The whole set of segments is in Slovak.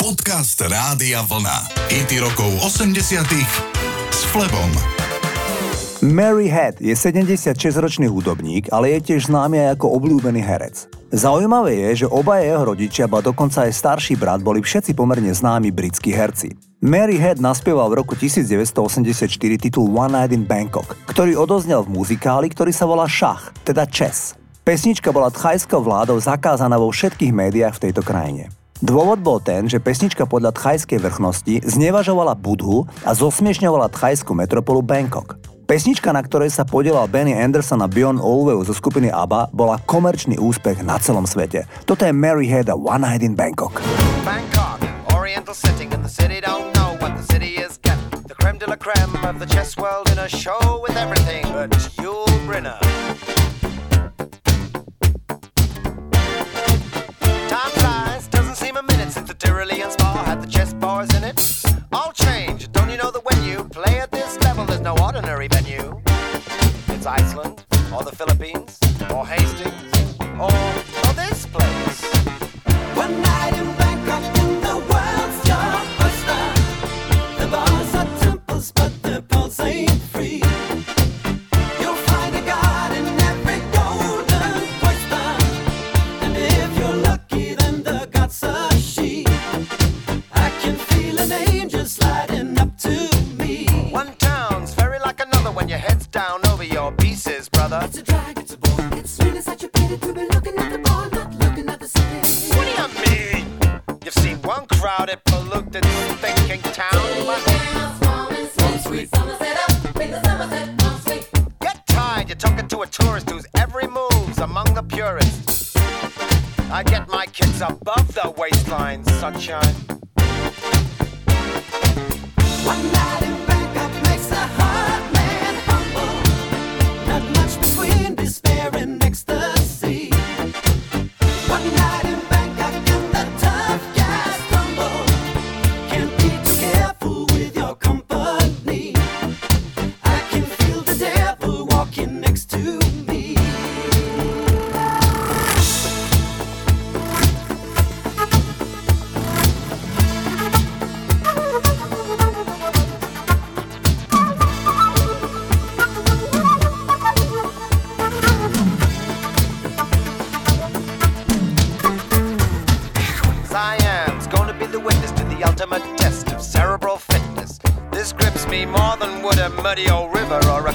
Podcast Rádia Vlna. IT rokov 80 s Flebom. Mary Head je 76-ročný hudobník, ale je tiež známy aj ako obľúbený herec. Zaujímavé je, že obaja jeho rodičia, ba dokonca aj starší brat, boli všetci pomerne známi britskí herci. Mary Head naspieval v roku 1984 titul One Night in Bangkok, ktorý odoznel v muzikáli, ktorý sa volá Šach, teda Chess. Pesnička bola thajskou vládou zakázaná vo všetkých médiách v tejto krajine. Dôvod bol ten, že pesnička podľa thajskej vrchnosti znevažovala Budhu a zosmiešňovala thajskú metropolu Bangkok. Pesnička, na ktorej sa podielal Benny Anderson a Bjorn Olveu zo skupiny ABBA, bola komerčný úspech na celom svete. Toto je Mary Head a One Night in Bangkok. Bangkok, oriental setting in the city don't know what the city is getting. The creme de la creme of the chess world in a show with everything but Yul Brynner. Bars in it. Above the waistline, sunshine. One night in Bangkok makes the heart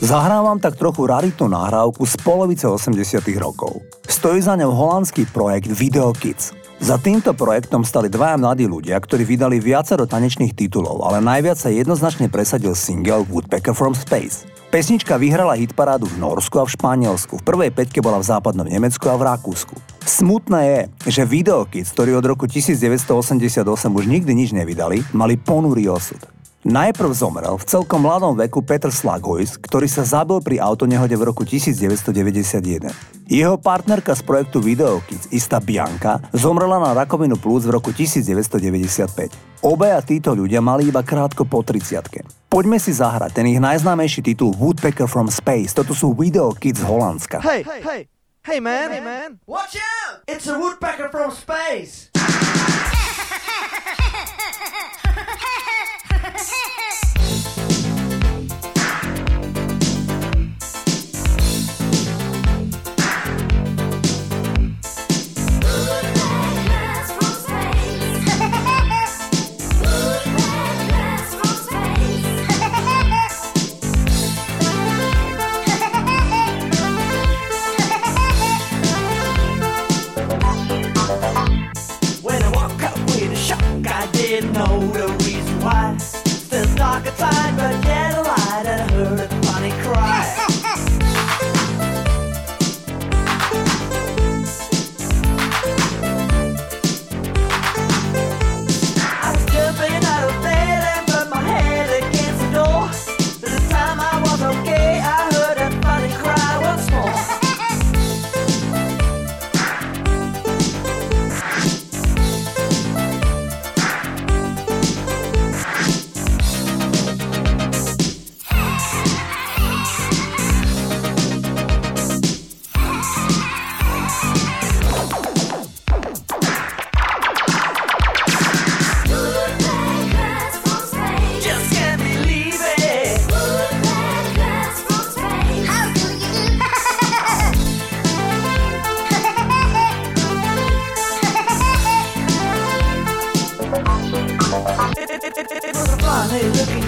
Zahrávam tak trochu raritnú nahrávku z polovice 80 rokov. Stojí za ňou holandský projekt Video Kids. Za týmto projektom stali dvaja mladí ľudia, ktorí vydali viacero tanečných titulov, ale najviac sa jednoznačne presadil single Woodpecker from Space. Pesnička vyhrala hitparádu v Norsku a v Španielsku, v prvej peťke bola v západnom Nemecku a v Rakúsku. Smutné je, že Video Kids, ktorí od roku 1988 už nikdy nič nevydali, mali ponurý osud. Najprv zomrel v celkom mladom veku Peter Slaghuis, ktorý sa zabil pri autonehode v roku 1991. Jeho partnerka z projektu Video Kids, istá Bianka, zomrela na rakovinu plúc v roku 1995. Obaja títo ľudia mali iba krátko po 30 Poďme si zahrať ten ich najznámejší titul Woodpecker from Space. Toto sú Video Kids z Holandska. Hey, hey, hey, man, hey, man. Watch out! It's a woodpecker from space.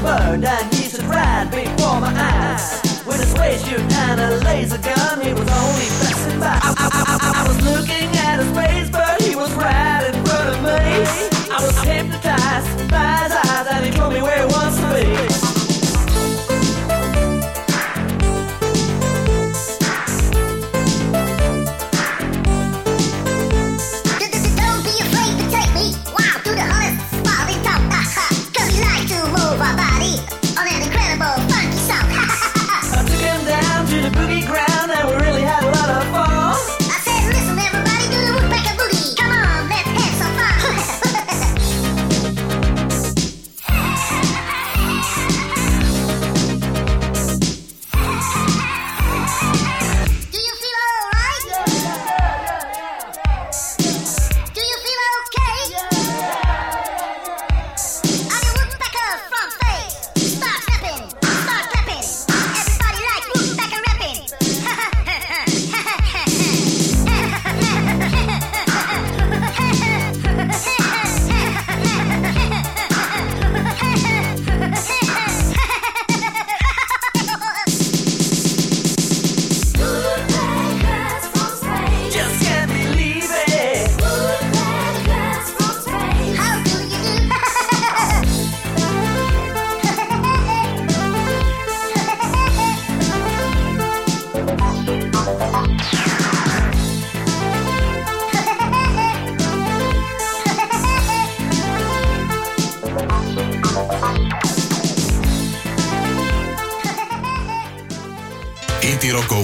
Bird and he should ride before my eyes. With waist shoot and a laser gun, he was only passing by. I, I, I, I was looking at his face, but he was right in front of me. I was hypnotized by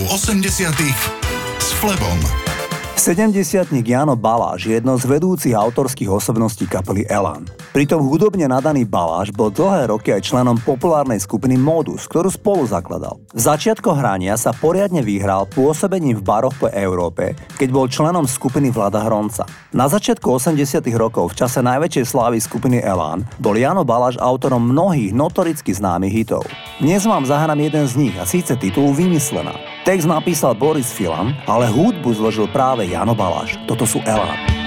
80 s Flebom. 70 Jano Baláš je jedno z vedúcich autorských osobností kapely Elan. Pritom hudobne nadaný Baláš bol dlhé roky aj členom populárnej skupiny Modus, ktorú spolu zakladal. V začiatkoch hrania sa poriadne vyhral pôsobením v baroch po Európe, keď bol členom skupiny Vlada Hronca. Na začiatku 80 rokov v čase najväčšej slávy skupiny Elan bol Jano Baláš autorom mnohých notoricky známych hitov. Dnes vám zahrám jeden z nich a síce titul Vymyslená. Text napísal Boris Filan, ale hudbu zložil práve Jano Baláš. Toto sú Elán.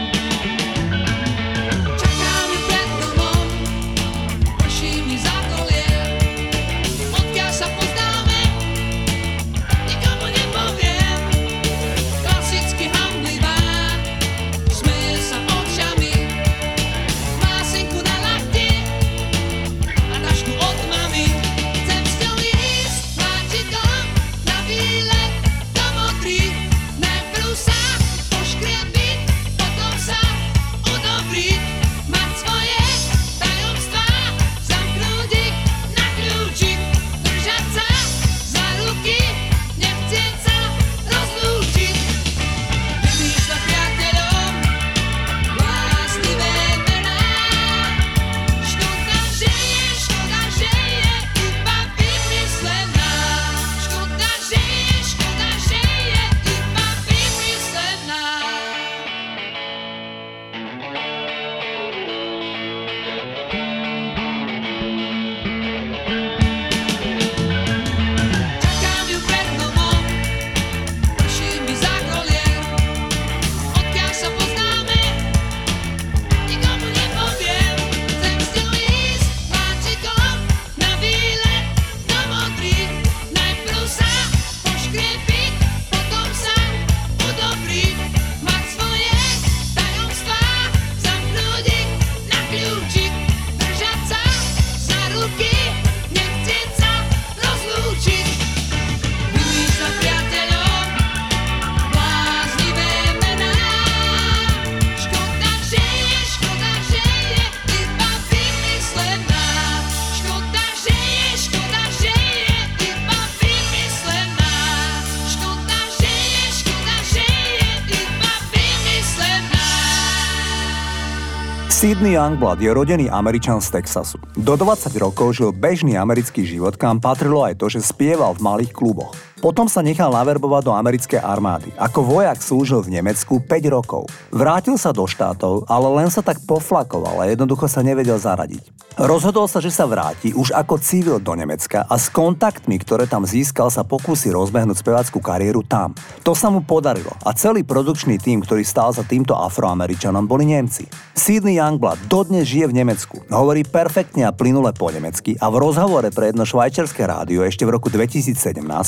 Sidney Youngblood je rodený Američan z Texasu. Do 20 rokov žil bežný americký život, kam patrilo aj to, že spieval v malých kluboch. Potom sa nechal naverbovať do americkej armády. Ako vojak slúžil v Nemecku 5 rokov. Vrátil sa do štátov, ale len sa tak poflakoval a jednoducho sa nevedel zaradiť. Rozhodol sa, že sa vráti už ako civil do Nemecka a s kontaktmi, ktoré tam získal, sa pokúsi rozbehnúť spevackú kariéru tam. To sa mu podarilo a celý produkčný tým, ktorý stál za týmto afroameričanom, boli Nemci. Sidney Youngblood dodnes žije v Nemecku, hovorí perfektne a plynule po nemecky a v rozhovore pre jedno švajčiarske rádio ešte v roku 2017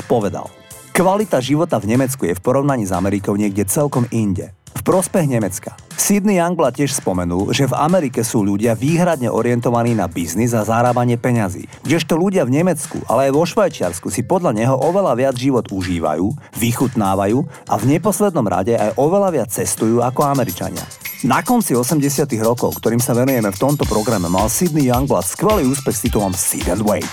povedal Kvalita života v Nemecku je v porovnaní s Amerikou niekde celkom inde. V prospech Nemecka. Sidney Youngblood tiež spomenul, že v Amerike sú ľudia výhradne orientovaní na biznis a zarábanie peňazí. Kdežto ľudia v Nemecku, ale aj vo Švajčiarsku si podľa neho oveľa viac život užívajú, vychutnávajú a v neposlednom rade aj oveľa viac cestujú ako Američania. Na konci 80 rokov, ktorým sa venujeme v tomto programe, mal Sidney Youngblood skvelý úspech s titulom Sit and Wait.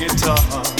guitar.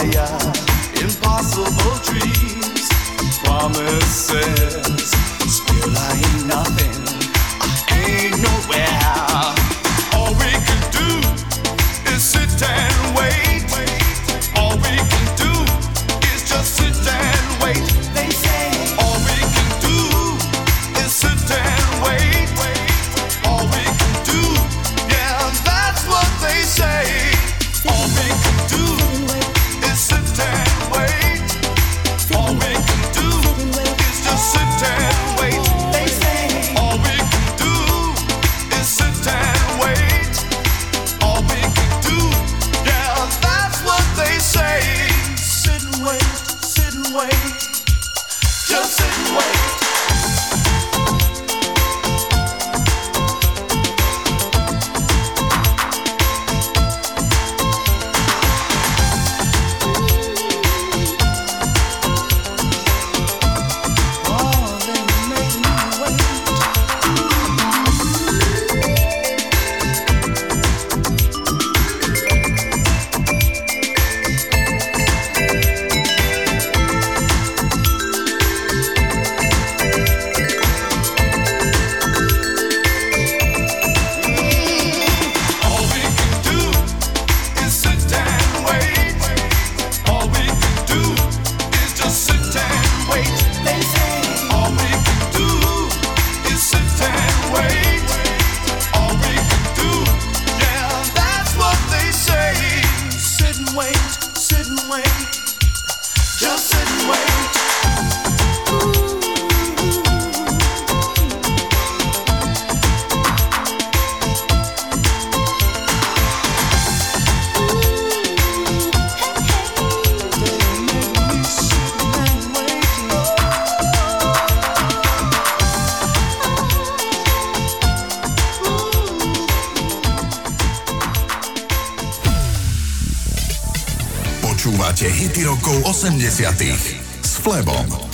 impossible dreams, promises. Still I ain't nothing, I ain't nowhere. Rokov 80 s Flebom.